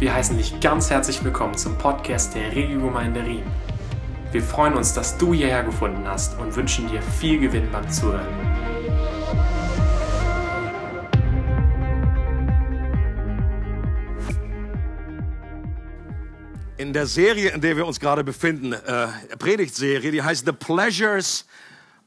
Wir heißen dich ganz herzlich willkommen zum Podcast der Regiogemeinde Riem. Wir freuen uns, dass du hierher gefunden hast und wünschen dir viel Gewinn beim Zuhören. In der Serie, in der wir uns gerade befinden, äh, Predigtserie, die heißt The Pleasures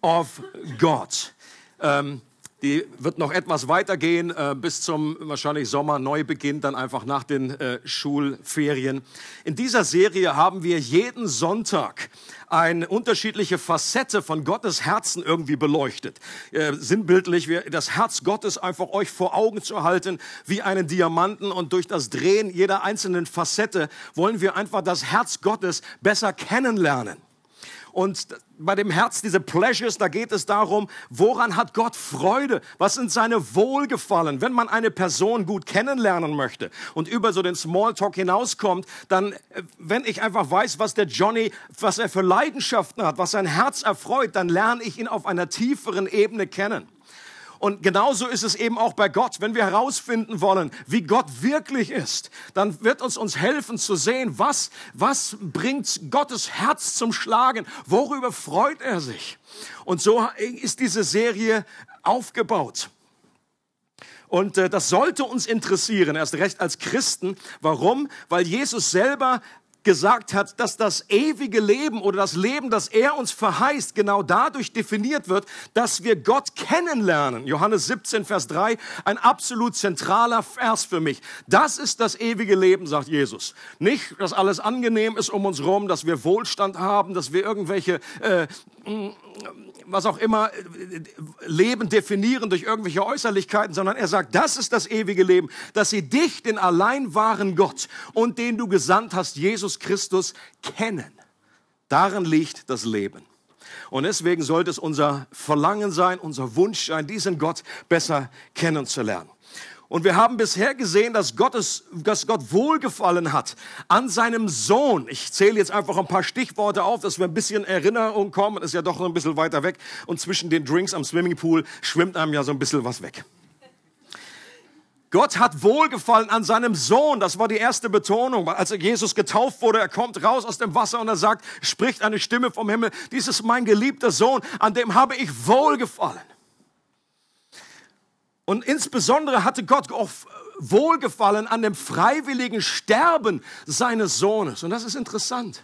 of God. Ähm, die wird noch etwas weitergehen äh, bis zum wahrscheinlich Sommer. Neu beginnt dann einfach nach den äh, Schulferien. In dieser Serie haben wir jeden Sonntag eine unterschiedliche Facette von Gottes Herzen irgendwie beleuchtet. Äh, sinnbildlich, wir, das Herz Gottes einfach euch vor Augen zu halten wie einen Diamanten und durch das Drehen jeder einzelnen Facette wollen wir einfach das Herz Gottes besser kennenlernen. Und bei dem Herz, diese Pleasures, da geht es darum, woran hat Gott Freude? Was sind seine Wohlgefallen? Wenn man eine Person gut kennenlernen möchte und über so den Smalltalk hinauskommt, dann, äh, wenn ich einfach weiß, was der Johnny, was er für Leidenschaften hat, was sein Herz erfreut, dann lerne ich ihn auf einer tieferen Ebene kennen. Und genauso ist es eben auch bei Gott. Wenn wir herausfinden wollen, wie Gott wirklich ist, dann wird uns uns helfen zu sehen, was, was bringt Gottes Herz zum Schlagen? Worüber freut er sich? Und so ist diese Serie aufgebaut. Und äh, das sollte uns interessieren, erst recht als Christen. Warum? Weil Jesus selber gesagt hat, dass das ewige Leben oder das Leben, das er uns verheißt, genau dadurch definiert wird, dass wir Gott kennenlernen. Johannes 17, Vers 3, ein absolut zentraler Vers für mich. Das ist das ewige Leben, sagt Jesus. Nicht, dass alles angenehm ist um uns rum, dass wir Wohlstand haben, dass wir irgendwelche äh, was auch immer, Leben definieren durch irgendwelche Äußerlichkeiten, sondern er sagt, das ist das ewige Leben, dass sie dich, den allein wahren Gott und den du gesandt hast, Jesus Christus, kennen. Darin liegt das Leben. Und deswegen sollte es unser Verlangen sein, unser Wunsch sein, diesen Gott besser kennenzulernen. Und wir haben bisher gesehen, dass, Gottes, dass Gott wohlgefallen hat an seinem Sohn. Ich zähle jetzt einfach ein paar Stichworte auf, dass wir ein bisschen Erinnerung kommen. Ist ja doch ein bisschen weiter weg. Und zwischen den Drinks am Swimmingpool schwimmt einem ja so ein bisschen was weg. Gott hat wohlgefallen an seinem Sohn. Das war die erste Betonung. Als Jesus getauft wurde, er kommt raus aus dem Wasser und er sagt, spricht eine Stimme vom Himmel, dies ist mein geliebter Sohn, an dem habe ich wohlgefallen. Und insbesondere hatte Gott auch Wohlgefallen an dem freiwilligen Sterben seines Sohnes. Und das ist interessant.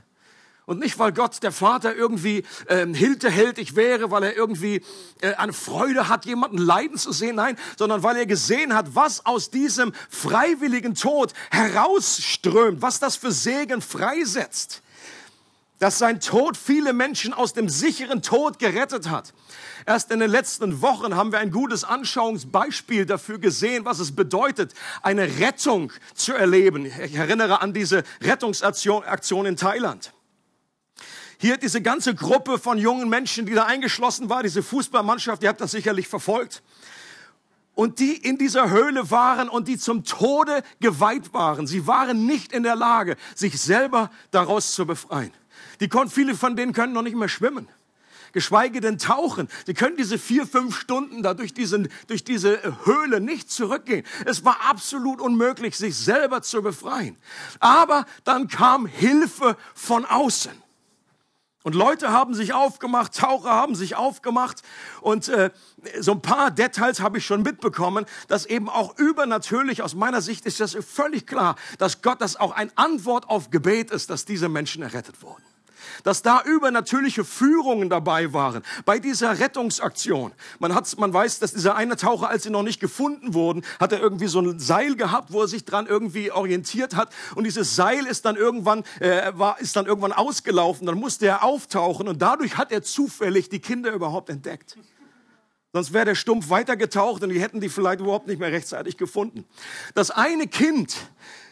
Und nicht, weil Gott, der Vater, irgendwie äh, hinterhältig wäre, weil er irgendwie äh, eine Freude hat, jemanden leiden zu sehen. Nein, sondern weil er gesehen hat, was aus diesem freiwilligen Tod herausströmt, was das für Segen freisetzt dass sein Tod viele Menschen aus dem sicheren Tod gerettet hat. Erst in den letzten Wochen haben wir ein gutes Anschauungsbeispiel dafür gesehen, was es bedeutet, eine Rettung zu erleben. Ich erinnere an diese Rettungsaktion in Thailand. Hier diese ganze Gruppe von jungen Menschen, die da eingeschlossen war, diese Fußballmannschaft, ihr habt das sicherlich verfolgt. Und die in dieser Höhle waren und die zum Tode geweiht waren. Sie waren nicht in der Lage, sich selber daraus zu befreien. Die viele von denen können noch nicht mehr schwimmen. Geschweige denn tauchen. Sie können diese vier, fünf Stunden da durch, diesen, durch diese Höhle nicht zurückgehen. Es war absolut unmöglich, sich selber zu befreien. Aber dann kam Hilfe von außen. Und Leute haben sich aufgemacht, Taucher haben sich aufgemacht und äh, so ein paar Details habe ich schon mitbekommen, dass eben auch übernatürlich, aus meiner Sicht ist das völlig klar, dass Gott das auch ein Antwort auf Gebet ist, dass diese Menschen errettet wurden dass da übernatürliche Führungen dabei waren bei dieser Rettungsaktion. Man, hat, man weiß, dass dieser eine Taucher, als sie noch nicht gefunden wurden, hat er irgendwie so ein Seil gehabt, wo er sich dran irgendwie orientiert hat. Und dieses Seil ist dann irgendwann, äh, war, ist dann irgendwann ausgelaufen. Dann musste er auftauchen und dadurch hat er zufällig die Kinder überhaupt entdeckt. Sonst wäre der Stumpf weitergetaucht und die hätten die vielleicht überhaupt nicht mehr rechtzeitig gefunden. Das eine Kind,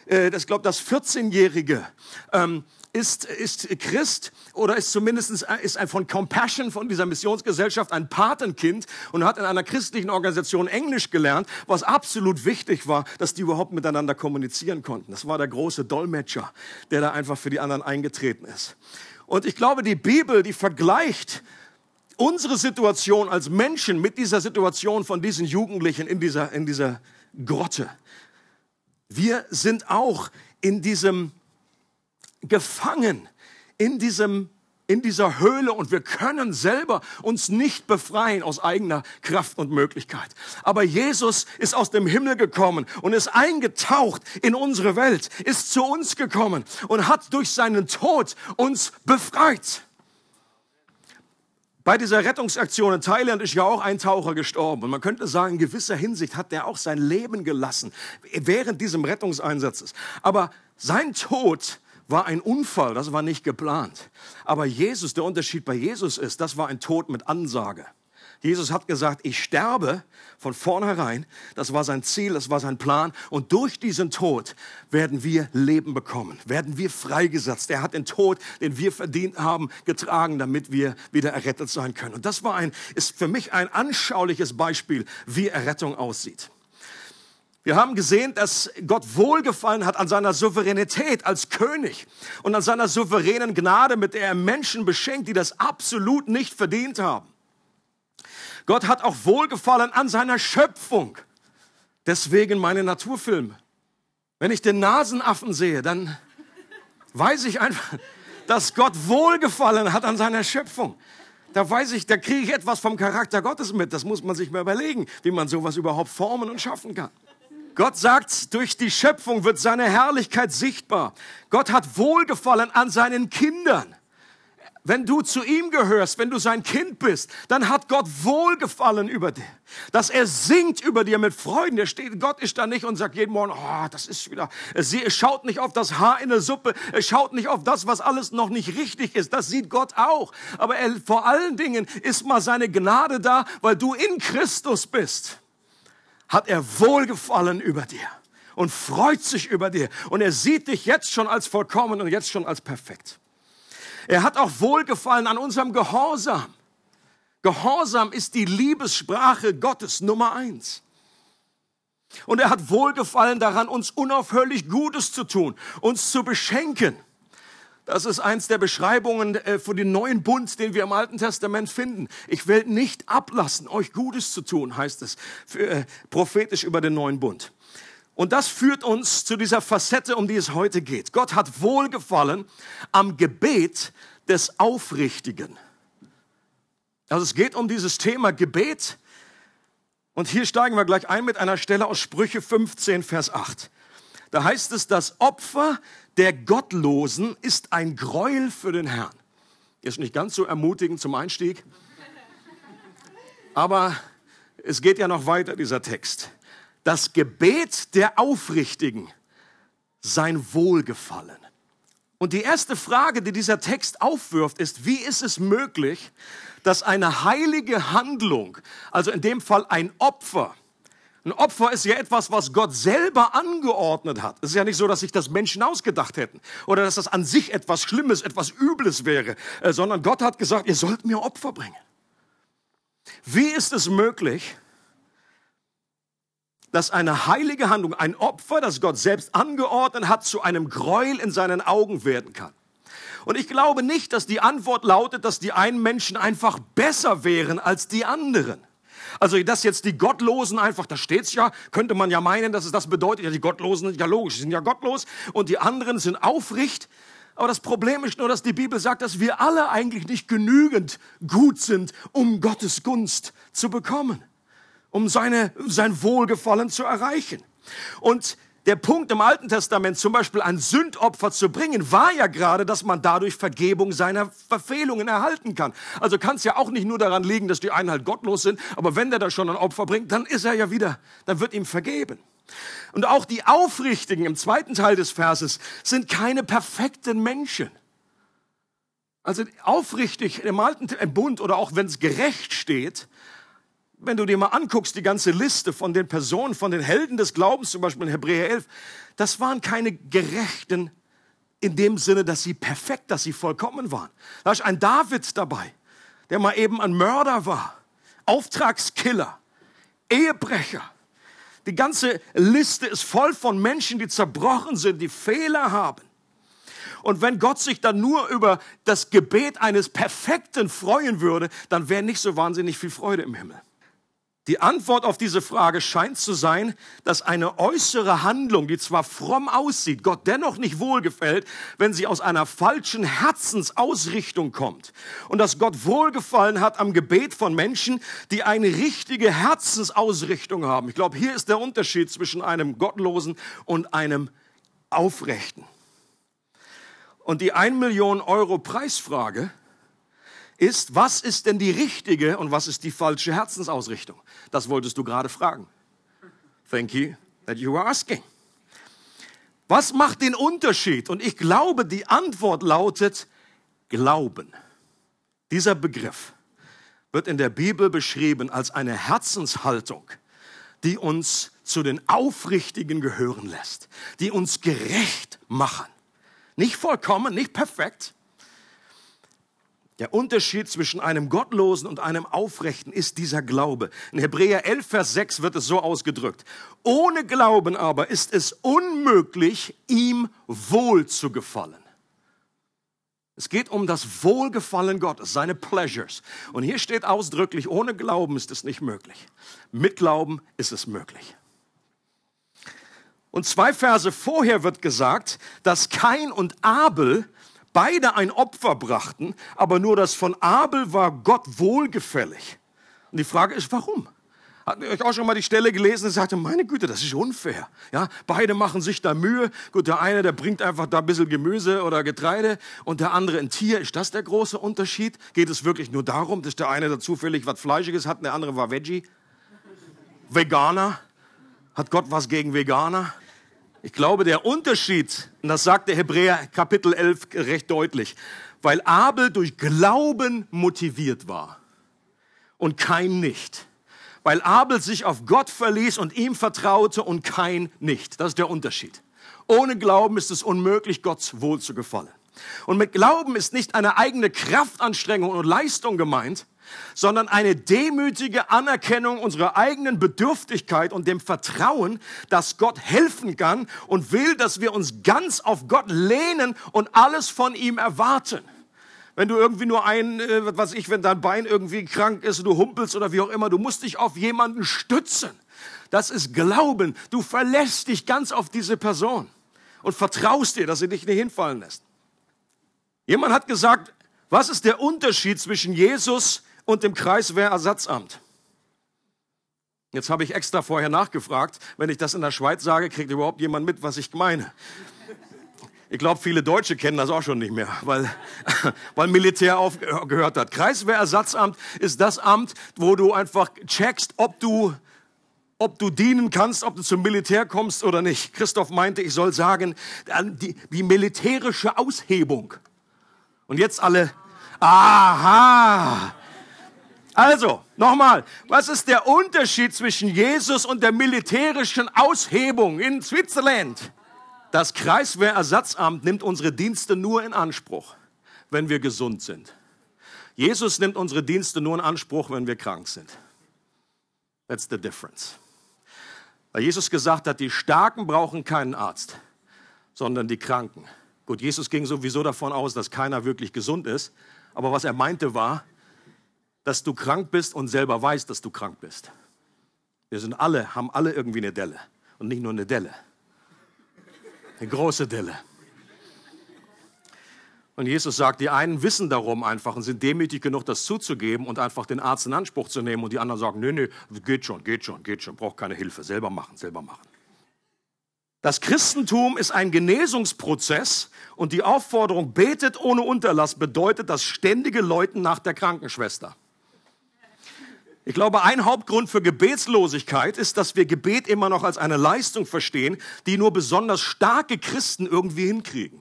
äh, das glaube das 14-jährige, ähm, ist, ist Christ oder ist zumindest ist ein von Compassion von dieser Missionsgesellschaft ein Patenkind und hat in einer christlichen Organisation Englisch gelernt, was absolut wichtig war, dass die überhaupt miteinander kommunizieren konnten. Das war der große Dolmetscher, der da einfach für die anderen eingetreten ist. Und ich glaube, die Bibel, die vergleicht unsere Situation als Menschen mit dieser Situation von diesen Jugendlichen in dieser, in dieser Grotte. Wir sind auch in diesem gefangen, in diesem in dieser Höhle und wir können selber uns nicht befreien aus eigener Kraft und Möglichkeit. Aber Jesus ist aus dem Himmel gekommen und ist eingetaucht in unsere Welt, ist zu uns gekommen und hat durch seinen Tod uns befreit. Bei dieser Rettungsaktion in Thailand ist ja auch ein Taucher gestorben. Und man könnte sagen, in gewisser Hinsicht hat der auch sein Leben gelassen während diesem Rettungseinsatzes. Aber sein Tod war ein Unfall, das war nicht geplant. Aber Jesus, der Unterschied bei Jesus ist, das war ein Tod mit Ansage. Jesus hat gesagt, ich sterbe von vornherein. Das war sein Ziel, das war sein Plan. Und durch diesen Tod werden wir Leben bekommen, werden wir freigesetzt. Er hat den Tod, den wir verdient haben, getragen, damit wir wieder errettet sein können. Und das war ein, ist für mich ein anschauliches Beispiel, wie Errettung aussieht. Wir haben gesehen, dass Gott wohlgefallen hat an seiner Souveränität als König und an seiner souveränen Gnade, mit der er Menschen beschenkt, die das absolut nicht verdient haben. Gott hat auch wohlgefallen an seiner Schöpfung. Deswegen meine Naturfilme. Wenn ich den Nasenaffen sehe, dann weiß ich einfach, dass Gott wohlgefallen hat an seiner Schöpfung. Da weiß ich, da kriege ich etwas vom Charakter Gottes mit. Das muss man sich mal überlegen, wie man sowas überhaupt formen und schaffen kann. Gott sagt, durch die Schöpfung wird seine Herrlichkeit sichtbar. Gott hat Wohlgefallen an seinen Kindern. Wenn du zu ihm gehörst, wenn du sein Kind bist, dann hat Gott Wohlgefallen über dir. Dass er singt über dir mit Freuden. Steht, Gott ist da nicht und sagt jeden Morgen, oh, das ist wieder, er schaut nicht auf das Haar in der Suppe, er schaut nicht auf das, was alles noch nicht richtig ist. Das sieht Gott auch. Aber er, vor allen Dingen ist mal seine Gnade da, weil du in Christus bist. Hat er Wohlgefallen über dir und freut sich über dir. Und er sieht dich jetzt schon als vollkommen und jetzt schon als perfekt. Er hat auch Wohlgefallen an unserem Gehorsam. Gehorsam ist die Liebessprache Gottes Nummer eins. Und er hat Wohlgefallen daran, uns unaufhörlich Gutes zu tun, uns zu beschenken. Das ist eins der Beschreibungen äh, für den neuen Bund, den wir im Alten Testament finden. Ich will nicht ablassen, euch Gutes zu tun, heißt es für, äh, prophetisch über den neuen Bund. Und das führt uns zu dieser Facette, um die es heute geht. Gott hat Wohlgefallen am Gebet des Aufrichtigen. Also es geht um dieses Thema Gebet. Und hier steigen wir gleich ein mit einer Stelle aus Sprüche 15, Vers 8. Da heißt es, das Opfer der Gottlosen ist ein Gräuel für den Herrn. Ist nicht ganz so ermutigend zum Einstieg. Aber es geht ja noch weiter, dieser Text das Gebet der Aufrichtigen sein Wohlgefallen. Und die erste Frage, die dieser Text aufwirft, ist, wie ist es möglich, dass eine heilige Handlung, also in dem Fall ein Opfer, ein Opfer ist ja etwas, was Gott selber angeordnet hat. Es ist ja nicht so, dass sich das Menschen ausgedacht hätten oder dass das an sich etwas Schlimmes, etwas Übles wäre, äh, sondern Gott hat gesagt, ihr sollt mir Opfer bringen. Wie ist es möglich, dass eine heilige Handlung, ein Opfer, das Gott selbst angeordnet hat, zu einem Gräuel in seinen Augen werden kann. Und ich glaube nicht, dass die Antwort lautet, dass die einen Menschen einfach besser wären als die anderen. Also, dass jetzt die Gottlosen einfach, da steht's ja, könnte man ja meinen, dass es das bedeutet, ja, die Gottlosen sind ja logisch, sie sind ja gottlos und die anderen sind aufricht. Aber das Problem ist nur, dass die Bibel sagt, dass wir alle eigentlich nicht genügend gut sind, um Gottes Gunst zu bekommen um seine, sein Wohlgefallen zu erreichen. Und der Punkt im Alten Testament, zum Beispiel ein Sündopfer zu bringen, war ja gerade, dass man dadurch Vergebung seiner Verfehlungen erhalten kann. Also kann es ja auch nicht nur daran liegen, dass die einen halt gottlos sind, aber wenn der da schon ein Opfer bringt, dann ist er ja wieder, dann wird ihm vergeben. Und auch die Aufrichtigen im zweiten Teil des Verses sind keine perfekten Menschen. Also aufrichtig im alten Bund oder auch wenn es gerecht steht, wenn du dir mal anguckst, die ganze Liste von den Personen, von den Helden des Glaubens, zum Beispiel in Hebräer 11, das waren keine Gerechten in dem Sinne, dass sie perfekt, dass sie vollkommen waren. Da ist ein David dabei, der mal eben ein Mörder war, Auftragskiller, Ehebrecher. Die ganze Liste ist voll von Menschen, die zerbrochen sind, die Fehler haben. Und wenn Gott sich dann nur über das Gebet eines Perfekten freuen würde, dann wäre nicht so wahnsinnig viel Freude im Himmel. Die Antwort auf diese Frage scheint zu sein, dass eine äußere Handlung, die zwar fromm aussieht, Gott dennoch nicht wohlgefällt, wenn sie aus einer falschen Herzensausrichtung kommt. Und dass Gott wohlgefallen hat am Gebet von Menschen, die eine richtige Herzensausrichtung haben. Ich glaube, hier ist der Unterschied zwischen einem Gottlosen und einem Aufrechten. Und die 1 Million Euro Preisfrage ist, was ist denn die richtige und was ist die falsche Herzensausrichtung? Das wolltest du gerade fragen. Thank you that you were asking. Was macht den Unterschied? Und ich glaube, die Antwort lautet Glauben. Dieser Begriff wird in der Bibel beschrieben als eine Herzenshaltung, die uns zu den Aufrichtigen gehören lässt, die uns gerecht machen. Nicht vollkommen, nicht perfekt, der Unterschied zwischen einem Gottlosen und einem Aufrechten ist dieser Glaube. In Hebräer 11, Vers 6 wird es so ausgedrückt. Ohne Glauben aber ist es unmöglich, ihm wohl zu gefallen. Es geht um das Wohlgefallen Gottes, seine Pleasures. Und hier steht ausdrücklich, ohne Glauben ist es nicht möglich. Mit Glauben ist es möglich. Und zwei Verse vorher wird gesagt, dass Kain und Abel beide ein Opfer brachten, aber nur das von Abel war Gott wohlgefällig. Und die Frage ist, warum? Hatten ihr euch auch schon mal die Stelle gelesen und sagte, meine Güte, das ist unfair. Ja, beide machen sich da Mühe. Gut, der eine, der bringt einfach da ein bisschen Gemüse oder Getreide und der andere ein Tier. Ist das der große Unterschied? Geht es wirklich nur darum, dass der eine da zufällig was Fleischiges hat und der andere war Veggie? Veganer? Hat Gott was gegen Veganer? Ich glaube, der Unterschied, und das sagt der Hebräer Kapitel 11 recht deutlich, weil Abel durch Glauben motiviert war und kein nicht. Weil Abel sich auf Gott verließ und ihm vertraute und kein nicht. Das ist der Unterschied. Ohne Glauben ist es unmöglich, Gott wohl zu gefallen. Und mit Glauben ist nicht eine eigene Kraftanstrengung und Leistung gemeint, sondern eine demütige Anerkennung unserer eigenen Bedürftigkeit und dem Vertrauen, dass Gott helfen kann und will, dass wir uns ganz auf Gott lehnen und alles von ihm erwarten. Wenn du irgendwie nur ein, äh, was ich, wenn dein Bein irgendwie krank ist, du humpelst oder wie auch immer, du musst dich auf jemanden stützen. Das ist Glauben. Du verlässt dich ganz auf diese Person und vertraust dir, dass sie dich nicht hinfallen lässt. Jemand hat gesagt, was ist der Unterschied zwischen Jesus und dem Kreiswehrersatzamt. Jetzt habe ich extra vorher nachgefragt. Wenn ich das in der Schweiz sage, kriegt überhaupt jemand mit, was ich meine. Ich glaube, viele Deutsche kennen das auch schon nicht mehr, weil, weil Militär aufgehört hat. Kreiswehrersatzamt ist das Amt, wo du einfach checkst, ob du, ob du dienen kannst, ob du zum Militär kommst oder nicht. Christoph meinte, ich soll sagen, die, die militärische Aushebung. Und jetzt alle, aha, also, nochmal, was ist der Unterschied zwischen Jesus und der militärischen Aushebung in Switzerland? Das Kreiswehrersatzamt nimmt unsere Dienste nur in Anspruch, wenn wir gesund sind. Jesus nimmt unsere Dienste nur in Anspruch, wenn wir krank sind. That's the difference. Weil Jesus gesagt hat, die Starken brauchen keinen Arzt, sondern die Kranken. Gut, Jesus ging sowieso davon aus, dass keiner wirklich gesund ist. Aber was er meinte war, dass du krank bist und selber weißt, dass du krank bist. Wir sind alle, haben alle irgendwie eine Delle. Und nicht nur eine Delle. Eine große Delle. Und Jesus sagt, die einen wissen darum einfach und sind demütig genug, das zuzugeben und einfach den Arzt in Anspruch zu nehmen. Und die anderen sagen, nee, nee, geht schon, geht schon, geht schon, braucht keine Hilfe, selber machen, selber machen. Das Christentum ist ein Genesungsprozess und die Aufforderung, betet ohne Unterlass, bedeutet das ständige Läuten nach der Krankenschwester. Ich glaube, ein Hauptgrund für Gebetslosigkeit ist, dass wir Gebet immer noch als eine Leistung verstehen, die nur besonders starke Christen irgendwie hinkriegen.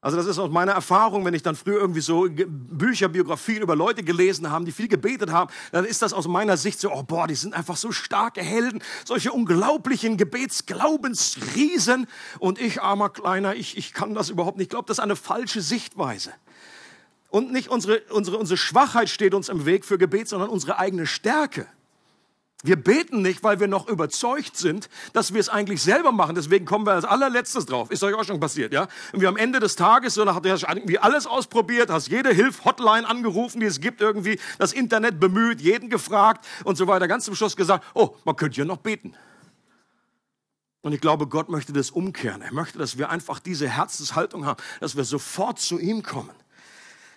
Also das ist aus meiner Erfahrung, wenn ich dann früher irgendwie so Bücher, Biografien über Leute gelesen habe, die viel gebetet haben, dann ist das aus meiner Sicht so, oh boah, die sind einfach so starke Helden, solche unglaublichen Gebetsglaubensriesen und ich, armer Kleiner, ich, ich kann das überhaupt nicht. Ich glaube, das ist eine falsche Sichtweise. Und nicht unsere, unsere, unsere Schwachheit steht uns im Weg für Gebet, sondern unsere eigene Stärke. Wir beten nicht, weil wir noch überzeugt sind, dass wir es eigentlich selber machen. Deswegen kommen wir als allerletztes drauf. Ist euch auch schon passiert, ja? Und wir am Ende des Tages, so nach, du irgendwie alles ausprobiert, hast jede Hilf-Hotline angerufen, die es gibt irgendwie, das Internet bemüht, jeden gefragt und so weiter. Ganz zum Schluss gesagt, oh, man könnte ja noch beten. Und ich glaube, Gott möchte das umkehren. Er möchte, dass wir einfach diese Herzenshaltung haben, dass wir sofort zu ihm kommen.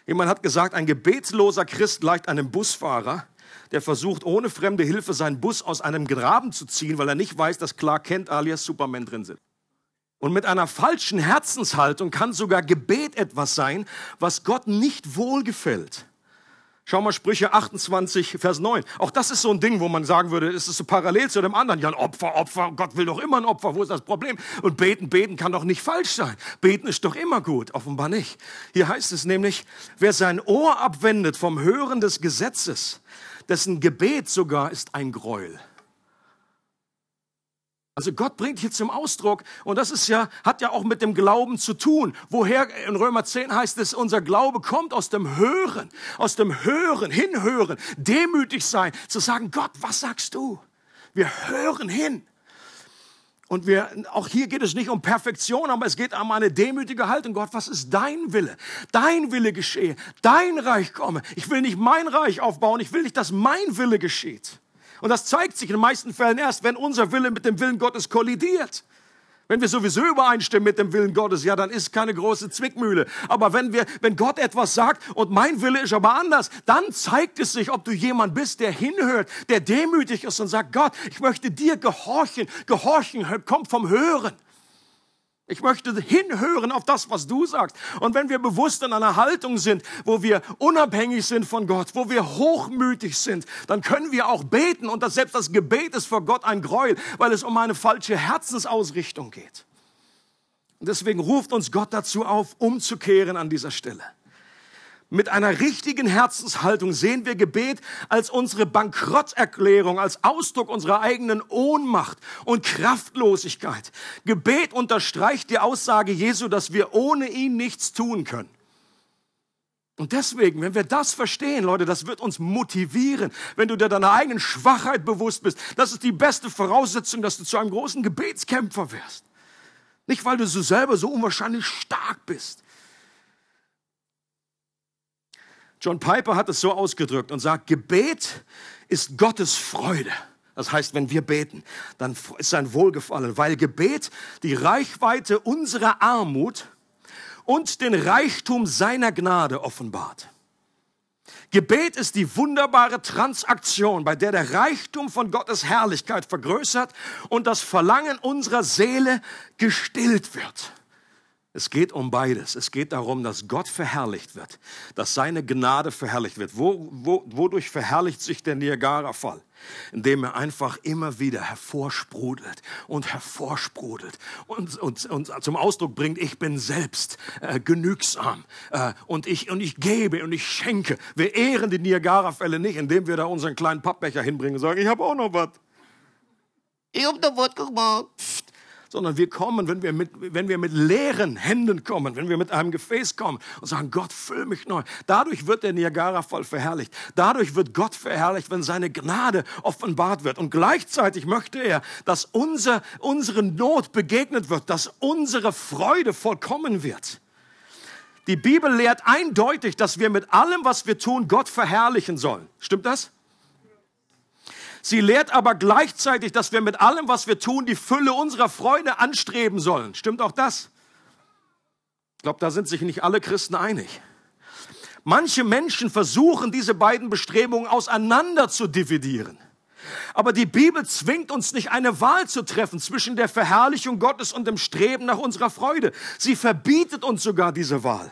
Jemand hat gesagt, ein gebetsloser Christ gleicht einem Busfahrer, der versucht, ohne fremde Hilfe seinen Bus aus einem Graben zu ziehen, weil er nicht weiß, dass Clark Kent alias Superman drin sind. Und mit einer falschen Herzenshaltung kann sogar Gebet etwas sein, was Gott nicht wohlgefällt. Schau mal Sprüche 28, Vers 9. Auch das ist so ein Ding, wo man sagen würde, ist es so parallel zu dem anderen. Ja, ein Opfer, Opfer, Gott will doch immer ein Opfer. Wo ist das Problem? Und beten, beten kann doch nicht falsch sein. Beten ist doch immer gut. Offenbar nicht. Hier heißt es nämlich, wer sein Ohr abwendet vom Hören des Gesetzes, dessen Gebet sogar ist ein Gräuel. Also Gott bringt hier zum Ausdruck, und das ist ja, hat ja auch mit dem Glauben zu tun. Woher, in Römer 10 heißt es, unser Glaube kommt aus dem Hören, aus dem Hören, hinhören, demütig sein, zu sagen, Gott, was sagst du? Wir hören hin. Und wir, auch hier geht es nicht um Perfektion, aber es geht um eine demütige Haltung. Gott, was ist dein Wille? Dein Wille geschehe. Dein Reich komme. Ich will nicht mein Reich aufbauen. Ich will nicht, dass mein Wille geschieht. Und das zeigt sich in den meisten Fällen erst, wenn unser Wille mit dem Willen Gottes kollidiert. Wenn wir sowieso übereinstimmen mit dem Willen Gottes, ja, dann ist keine große Zwickmühle. Aber wenn wir, wenn Gott etwas sagt und mein Wille ist aber anders, dann zeigt es sich, ob du jemand bist, der hinhört, der demütig ist und sagt, Gott, ich möchte dir gehorchen. Gehorchen kommt vom Hören. Ich möchte hinhören auf das, was du sagst. Und wenn wir bewusst in einer Haltung sind, wo wir unabhängig sind von Gott, wo wir hochmütig sind, dann können wir auch beten. Und das, selbst das Gebet ist vor Gott ein Gräuel, weil es um eine falsche Herzensausrichtung geht. Und deswegen ruft uns Gott dazu auf, umzukehren an dieser Stelle. Mit einer richtigen Herzenshaltung sehen wir Gebet als unsere Bankrotterklärung, als Ausdruck unserer eigenen Ohnmacht und Kraftlosigkeit. Gebet unterstreicht die Aussage Jesu, dass wir ohne ihn nichts tun können. Und deswegen, wenn wir das verstehen, Leute, das wird uns motivieren. Wenn du dir deiner eigenen Schwachheit bewusst bist, das ist die beste Voraussetzung, dass du zu einem großen Gebetskämpfer wirst. Nicht, weil du so selber so unwahrscheinlich stark bist, John Piper hat es so ausgedrückt und sagt, Gebet ist Gottes Freude. Das heißt, wenn wir beten, dann ist sein Wohlgefallen, weil Gebet die Reichweite unserer Armut und den Reichtum seiner Gnade offenbart. Gebet ist die wunderbare Transaktion, bei der der Reichtum von Gottes Herrlichkeit vergrößert und das Verlangen unserer Seele gestillt wird. Es geht um beides. Es geht darum, dass Gott verherrlicht wird, dass seine Gnade verherrlicht wird. Wo, wo, wodurch verherrlicht sich der Niagara-Fall? Indem er einfach immer wieder hervorsprudelt und hervorsprudelt und, und, und zum Ausdruck bringt, ich bin selbst äh, genügsam äh, und, ich, und ich gebe und ich schenke. Wir ehren die Niagara-Fälle nicht, indem wir da unseren kleinen Pappbecher hinbringen und sagen, ich habe auch noch was. Ich hab noch was gemacht sondern wir kommen, wenn wir, mit, wenn wir mit leeren Händen kommen, wenn wir mit einem Gefäß kommen und sagen, Gott, füll mich neu. Dadurch wird der Niagara-Fall verherrlicht. Dadurch wird Gott verherrlicht, wenn seine Gnade offenbart wird. Und gleichzeitig möchte er, dass unser, unsere Not begegnet wird, dass unsere Freude vollkommen wird. Die Bibel lehrt eindeutig, dass wir mit allem, was wir tun, Gott verherrlichen sollen. Stimmt das? Sie lehrt aber gleichzeitig, dass wir mit allem, was wir tun, die Fülle unserer Freude anstreben sollen. Stimmt auch das? Ich glaube, da sind sich nicht alle Christen einig. Manche Menschen versuchen, diese beiden Bestrebungen auseinander zu dividieren. Aber die Bibel zwingt uns nicht eine Wahl zu treffen zwischen der Verherrlichung Gottes und dem Streben nach unserer Freude. Sie verbietet uns sogar diese Wahl.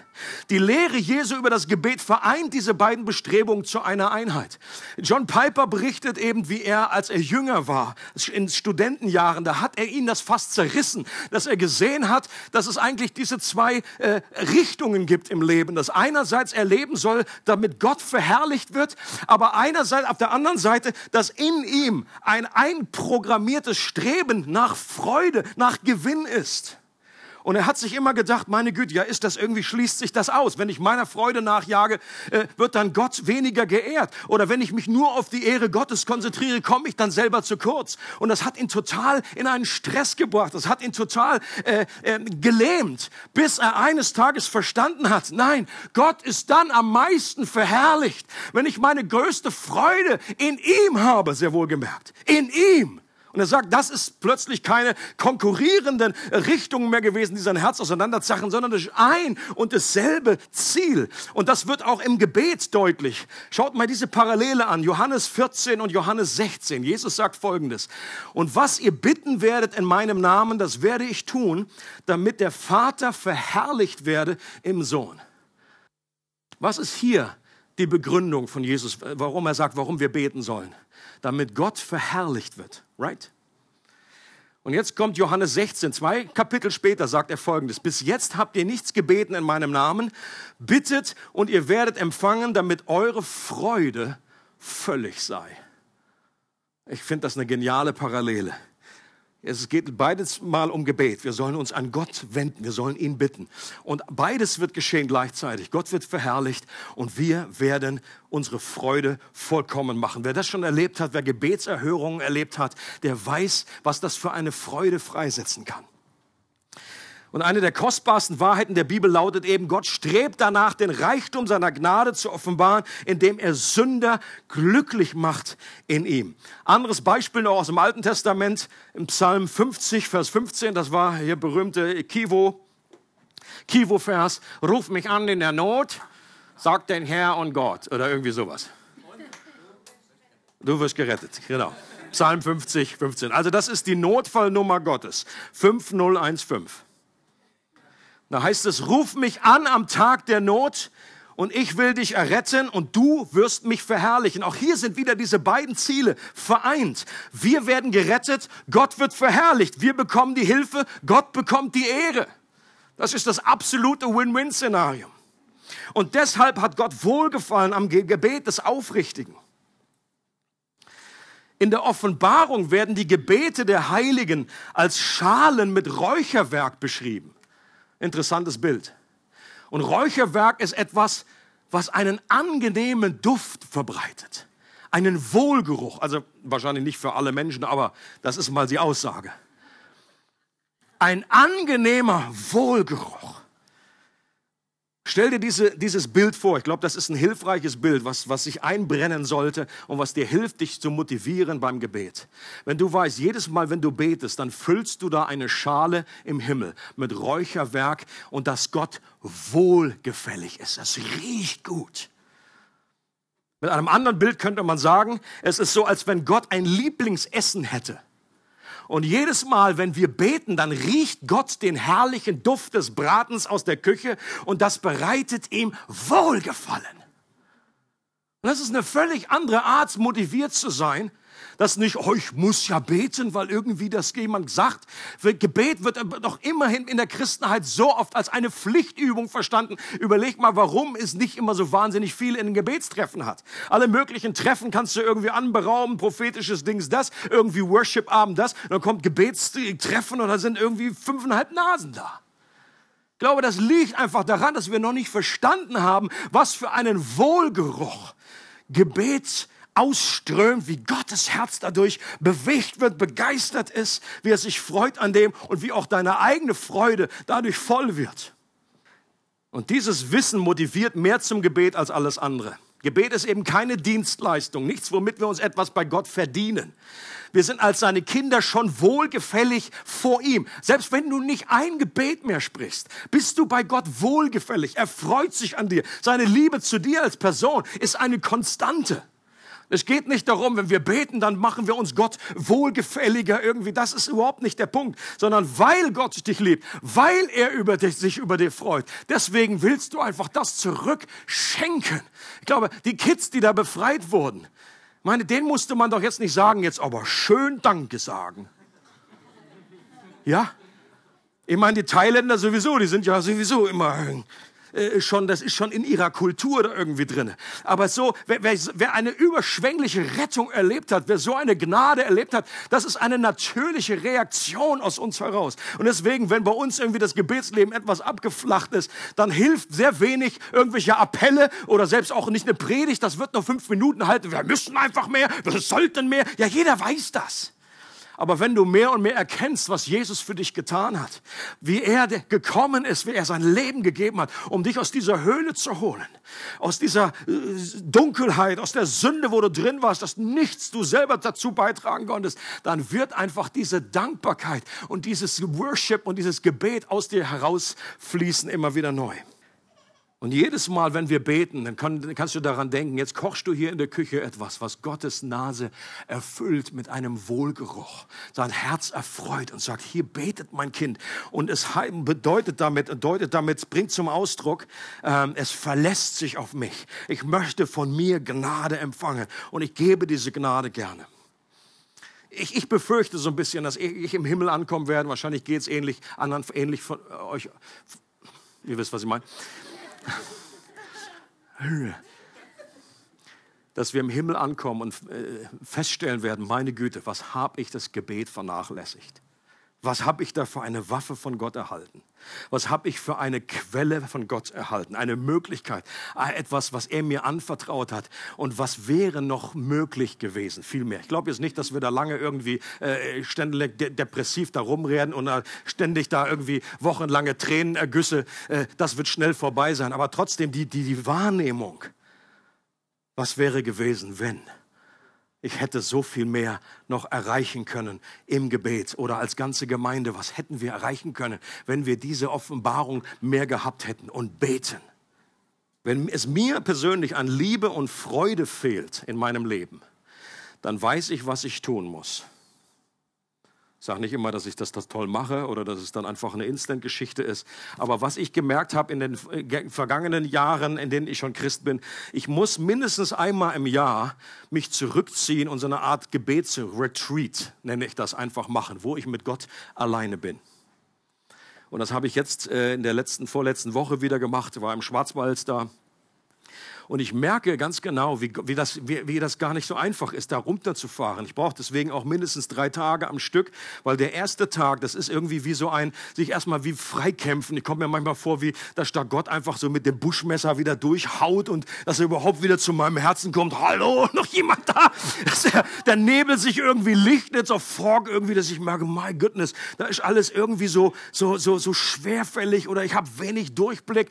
Die Lehre Jesu über das Gebet vereint diese beiden Bestrebungen zu einer Einheit. John Piper berichtet eben, wie er, als er jünger war, in Studentenjahren, da hat er ihn das fast zerrissen, dass er gesehen hat, dass es eigentlich diese zwei äh, Richtungen gibt im Leben. Dass einerseits er leben soll, damit Gott verherrlicht wird, aber einerseits auf der anderen Seite, dass in ihm ein einprogrammiertes Streben nach Freude, nach Gewinn ist. Und er hat sich immer gedacht, meine Güte, ja, ist das irgendwie, schließt sich das aus. Wenn ich meiner Freude nachjage, äh, wird dann Gott weniger geehrt. Oder wenn ich mich nur auf die Ehre Gottes konzentriere, komme ich dann selber zu kurz. Und das hat ihn total in einen Stress gebracht. Das hat ihn total äh, äh, gelähmt, bis er eines Tages verstanden hat, nein, Gott ist dann am meisten verherrlicht, wenn ich meine größte Freude in ihm habe, sehr wohl gemerkt. In ihm. Und er sagt, das ist plötzlich keine konkurrierenden Richtungen mehr gewesen, die sein Herz auseinanderzachen, sondern ist ein und dasselbe Ziel. Und das wird auch im Gebet deutlich. Schaut mal diese Parallele an, Johannes 14 und Johannes 16. Jesus sagt Folgendes. Und was ihr bitten werdet in meinem Namen, das werde ich tun, damit der Vater verherrlicht werde im Sohn. Was ist hier die Begründung von Jesus, warum er sagt, warum wir beten sollen? Damit Gott verherrlicht wird. Right? Und jetzt kommt Johannes 16, zwei Kapitel später sagt er folgendes. Bis jetzt habt ihr nichts gebeten in meinem Namen. Bittet und ihr werdet empfangen, damit eure Freude völlig sei. Ich finde das eine geniale Parallele. Es geht beides mal um Gebet. Wir sollen uns an Gott wenden, wir sollen ihn bitten. Und beides wird geschehen gleichzeitig. Gott wird verherrlicht und wir werden unsere Freude vollkommen machen. Wer das schon erlebt hat, wer Gebetserhörungen erlebt hat, der weiß, was das für eine Freude freisetzen kann. Und eine der kostbarsten Wahrheiten der Bibel lautet eben, Gott strebt danach, den Reichtum seiner Gnade zu offenbaren, indem er Sünder glücklich macht in ihm. Anderes Beispiel noch aus dem Alten Testament, im Psalm 50, Vers 15, das war hier berühmte Kivo, Kivo-Vers, ruf mich an in der Not, sagt den Herr und Gott, oder irgendwie sowas. Du wirst gerettet, genau. Psalm 50, 15. Also das ist die Notfallnummer Gottes. 5015. Da heißt es, ruf mich an am Tag der Not und ich will dich erretten und du wirst mich verherrlichen. Auch hier sind wieder diese beiden Ziele vereint. Wir werden gerettet, Gott wird verherrlicht. Wir bekommen die Hilfe, Gott bekommt die Ehre. Das ist das absolute Win-Win-Szenario. Und deshalb hat Gott Wohlgefallen am Gebet des Aufrichtigen. In der Offenbarung werden die Gebete der Heiligen als Schalen mit Räucherwerk beschrieben. Interessantes Bild. Und Räucherwerk ist etwas, was einen angenehmen Duft verbreitet. Einen Wohlgeruch. Also wahrscheinlich nicht für alle Menschen, aber das ist mal die Aussage. Ein angenehmer Wohlgeruch. Stell dir diese, dieses Bild vor. Ich glaube, das ist ein hilfreiches Bild, was, was sich einbrennen sollte und was dir hilft, dich zu motivieren beim Gebet. Wenn du weißt, jedes Mal, wenn du betest, dann füllst du da eine Schale im Himmel mit Räucherwerk und dass Gott wohlgefällig ist. Das riecht gut. Mit einem anderen Bild könnte man sagen, es ist so, als wenn Gott ein Lieblingsessen hätte. Und jedes Mal, wenn wir beten, dann riecht Gott den herrlichen Duft des Bratens aus der Küche und das bereitet ihm Wohlgefallen. Und das ist eine völlig andere Art, motiviert zu sein, das nicht, oh, ich muss ja beten, weil irgendwie das jemand sagt. Gebet wird doch immerhin in der Christenheit so oft als eine Pflichtübung verstanden. Überleg mal, warum es nicht immer so wahnsinnig viel in den Gebetstreffen hat. Alle möglichen Treffen kannst du irgendwie anberauben, prophetisches Dings das, irgendwie Worship-Abend das, dann kommt Gebetstreffen und da sind irgendwie fünfeinhalb Nasen da. Ich glaube, das liegt einfach daran, dass wir noch nicht verstanden haben, was für einen Wohlgeruch Gebet ausströmt, wie Gottes Herz dadurch bewegt wird, begeistert ist, wie er sich freut an dem und wie auch deine eigene Freude dadurch voll wird. Und dieses Wissen motiviert mehr zum Gebet als alles andere. Gebet ist eben keine Dienstleistung, nichts, womit wir uns etwas bei Gott verdienen. Wir sind als seine Kinder schon wohlgefällig vor ihm. Selbst wenn du nicht ein Gebet mehr sprichst, bist du bei Gott wohlgefällig. Er freut sich an dir. Seine Liebe zu dir als Person ist eine Konstante. Es geht nicht darum, wenn wir beten, dann machen wir uns Gott wohlgefälliger irgendwie. Das ist überhaupt nicht der Punkt, sondern weil Gott dich liebt, weil er über dich, sich über dich freut. Deswegen willst du einfach das zurückschenken. Ich glaube, die Kids, die da befreit wurden, meine, denen musste man doch jetzt nicht sagen, jetzt aber schön Danke sagen. Ja? Ich meine, die Thailänder sowieso, die sind ja sowieso immer äh, schon, das ist schon in ihrer Kultur da irgendwie drin. Aber so, wer, wer, wer eine überschwängliche Rettung erlebt hat, wer so eine Gnade erlebt hat, das ist eine natürliche Reaktion aus uns heraus. Und deswegen, wenn bei uns irgendwie das Gebetsleben etwas abgeflacht ist, dann hilft sehr wenig irgendwelche Appelle oder selbst auch nicht eine Predigt, das wird nur fünf Minuten halten. Wir müssen einfach mehr, wir sollten mehr. Ja, jeder weiß das. Aber wenn du mehr und mehr erkennst, was Jesus für dich getan hat, wie er gekommen ist, wie er sein Leben gegeben hat, um dich aus dieser Höhle zu holen, aus dieser äh, Dunkelheit, aus der Sünde, wo du drin warst, dass nichts du selber dazu beitragen konntest, dann wird einfach diese Dankbarkeit und dieses Worship und dieses Gebet aus dir herausfließen immer wieder neu. Und jedes Mal, wenn wir beten, dann kannst du daran denken, jetzt kochst du hier in der Küche etwas, was Gottes Nase erfüllt mit einem Wohlgeruch. Sein Herz erfreut und sagt, hier betet mein Kind. Und es bedeutet damit, bedeutet damit, bringt zum Ausdruck, ähm, es verlässt sich auf mich. Ich möchte von mir Gnade empfangen und ich gebe diese Gnade gerne. Ich, ich befürchte so ein bisschen, dass ich im Himmel ankommen werde. Wahrscheinlich geht es ähnlich, anderen ähnlich von euch. Ihr wisst, was ich meine dass wir im Himmel ankommen und äh, feststellen werden, meine Güte, was habe ich das Gebet vernachlässigt? Was habe ich da für eine Waffe von Gott erhalten? Was habe ich für eine Quelle von Gott erhalten? Eine Möglichkeit, äh, etwas, was er mir anvertraut hat. Und was wäre noch möglich gewesen? Viel mehr. Ich glaube jetzt nicht, dass wir da lange irgendwie äh, ständig de depressiv da rumrennen und äh, ständig da irgendwie wochenlange Tränenergüsse. Äh, das wird schnell vorbei sein. Aber trotzdem die, die, die Wahrnehmung. Was wäre gewesen, wenn? Ich hätte so viel mehr noch erreichen können im Gebet oder als ganze Gemeinde. Was hätten wir erreichen können, wenn wir diese Offenbarung mehr gehabt hätten und beten? Wenn es mir persönlich an Liebe und Freude fehlt in meinem Leben, dann weiß ich, was ich tun muss. Sage nicht immer, dass ich das, das toll mache oder dass es dann einfach eine Instant-Geschichte ist. Aber was ich gemerkt habe in den äh, vergangenen Jahren, in denen ich schon Christ bin, ich muss mindestens einmal im Jahr mich zurückziehen und so eine Art Gebetsretreat, nenne ich das, einfach machen, wo ich mit Gott alleine bin. Und das habe ich jetzt äh, in der letzten, vorletzten Woche wieder gemacht, war im Schwarzwald da und ich merke ganz genau, wie, wie, das, wie, wie das gar nicht so einfach ist, da runterzufahren. Ich brauche deswegen auch mindestens drei Tage am Stück, weil der erste Tag, das ist irgendwie wie so ein, sich erstmal wie freikämpfen. Ich komme mir manchmal vor, wie dass da Gott einfach so mit dem Buschmesser wieder durchhaut und dass er überhaupt wieder zu meinem Herzen kommt. Hallo, noch jemand da? Dass der, der Nebel sich irgendwie lichtet, so Frog irgendwie, dass ich merke, my goodness, da ist alles irgendwie so, so, so, so schwerfällig oder ich habe wenig Durchblick.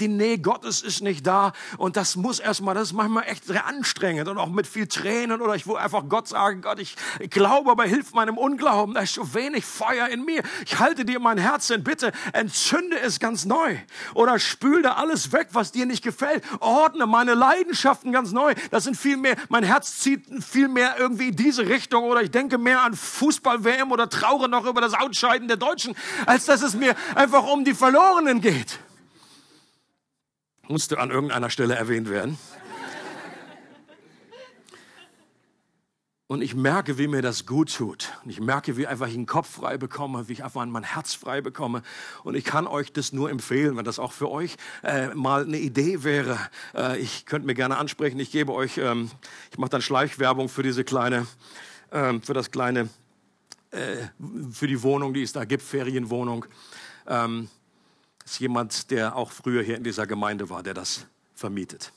Die Nähe Gottes ist nicht da und das das muss erstmal, das ist manchmal echt sehr anstrengend und auch mit viel Tränen oder ich will einfach Gott sagen, Gott, ich, ich glaube, aber hilf meinem Unglauben, da ist so wenig Feuer in mir. Ich halte dir mein Herz in, bitte entzünde es ganz neu oder spül da alles weg, was dir nicht gefällt. Ordne meine Leidenschaften ganz neu. Das sind viel mehr, mein Herz zieht viel mehr irgendwie in diese Richtung oder ich denke mehr an Fußball-WM oder traure noch über das Ausscheiden der Deutschen, als dass es mir einfach um die Verlorenen geht musste an irgendeiner Stelle erwähnt werden. Und ich merke, wie mir das gut tut. Und ich merke, wie einfach ich den Kopf frei bekomme, wie ich einfach mein Herz frei bekomme. Und ich kann euch das nur empfehlen, wenn das auch für euch äh, mal eine Idee wäre. Äh, ich könnte mir gerne ansprechen. Ich gebe euch, ähm, ich mache dann Schleichwerbung für diese kleine, ähm, für das kleine, äh, für die Wohnung, die es da gibt, Ferienwohnung. Ähm, ist jemand, der auch früher hier in dieser Gemeinde war, der das vermietet.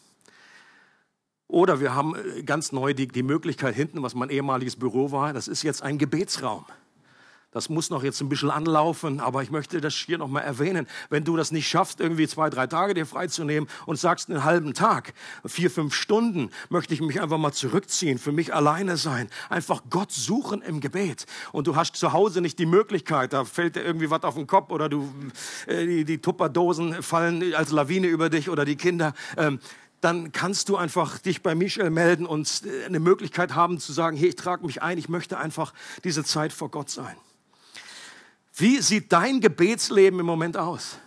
Oder wir haben äh, ganz neu die, die Möglichkeit hinten, was mein ehemaliges Büro war, das ist jetzt ein Gebetsraum. Das muss noch jetzt ein bisschen anlaufen, aber ich möchte das hier noch mal erwähnen. Wenn du das nicht schaffst, irgendwie zwei, drei Tage dir freizunehmen und sagst einen halben Tag, vier, fünf Stunden, möchte ich mich einfach mal zurückziehen, für mich alleine sein, einfach Gott suchen im Gebet. Und du hast zu Hause nicht die Möglichkeit, da fällt dir irgendwie was auf den Kopf oder du, äh, die, die Tupperdosen fallen als Lawine über dich oder die Kinder. Ähm, dann kannst du einfach dich bei Michel melden und äh, eine Möglichkeit haben zu sagen, hey, ich trage mich ein, ich möchte einfach diese Zeit vor Gott sein. Wie sieht dein Gebetsleben im Moment aus?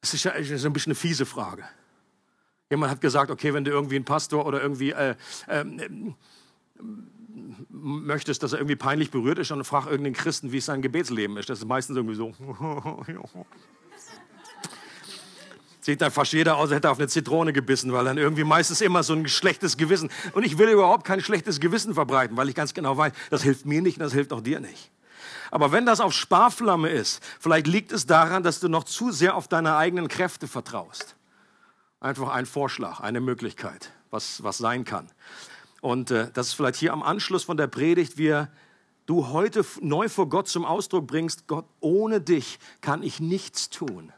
Das ist ja ein bisschen eine fiese Frage. Jemand hat gesagt, okay, wenn du irgendwie einen Pastor oder irgendwie äh, äh, möchtest, dass er irgendwie peinlich berührt ist, dann frag irgendeinen Christen, wie sein Gebetsleben ist. Das ist meistens irgendwie so. Sieht dann fast jeder aus, hätte auf eine Zitrone gebissen, weil dann irgendwie meistens immer so ein schlechtes Gewissen. Und ich will überhaupt kein schlechtes Gewissen verbreiten, weil ich ganz genau weiß, das hilft mir nicht und das hilft auch dir nicht. Aber wenn das auf Sparflamme ist, vielleicht liegt es daran, dass du noch zu sehr auf deine eigenen Kräfte vertraust. Einfach ein Vorschlag, eine Möglichkeit, was, was sein kann. Und äh, das ist vielleicht hier am Anschluss von der Predigt, wir du heute neu vor Gott zum Ausdruck bringst, Gott, ohne dich kann ich nichts tun.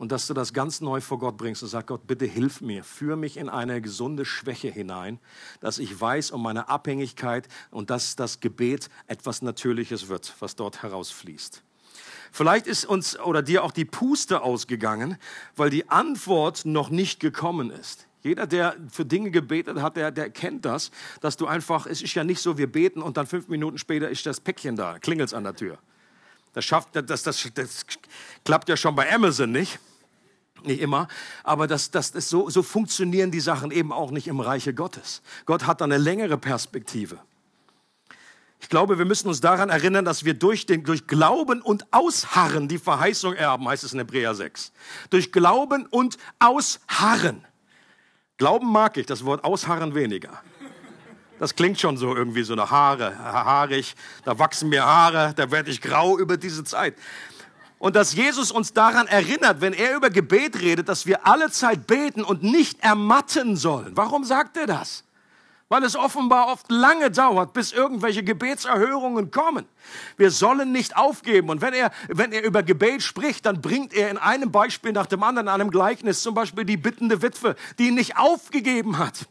Und dass du das ganz neu vor Gott bringst und sagst, Gott, bitte hilf mir, führ mich in eine gesunde Schwäche hinein, dass ich weiß um meine Abhängigkeit und dass das Gebet etwas Natürliches wird, was dort herausfließt. Vielleicht ist uns oder dir auch die Puste ausgegangen, weil die Antwort noch nicht gekommen ist. Jeder, der für Dinge gebetet hat, der, der kennt das, dass du einfach, es ist ja nicht so, wir beten und dann fünf Minuten später ist das Päckchen da, klingelt an der Tür. Das, schafft, das, das, das klappt ja schon bei Amazon nicht nicht immer, aber das, das, das so, so funktionieren die Sachen eben auch nicht im Reiche Gottes. Gott hat eine längere Perspektive. Ich glaube, wir müssen uns daran erinnern, dass wir durch, den, durch Glauben und Ausharren die Verheißung erben, heißt es in Hebräer 6. Durch Glauben und Ausharren. Glauben mag ich, das Wort Ausharren weniger. Das klingt schon so irgendwie so nach Haare, haarig, da wachsen mir Haare, da werde ich grau über diese Zeit. Und dass Jesus uns daran erinnert, wenn er über Gebet redet, dass wir alle Zeit beten und nicht ermatten sollen. Warum sagt er das? Weil es offenbar oft lange dauert, bis irgendwelche Gebetserhörungen kommen. Wir sollen nicht aufgeben. Und wenn er, wenn er über Gebet spricht, dann bringt er in einem Beispiel nach dem anderen, in einem Gleichnis, zum Beispiel die bittende Witwe, die nicht aufgegeben hat.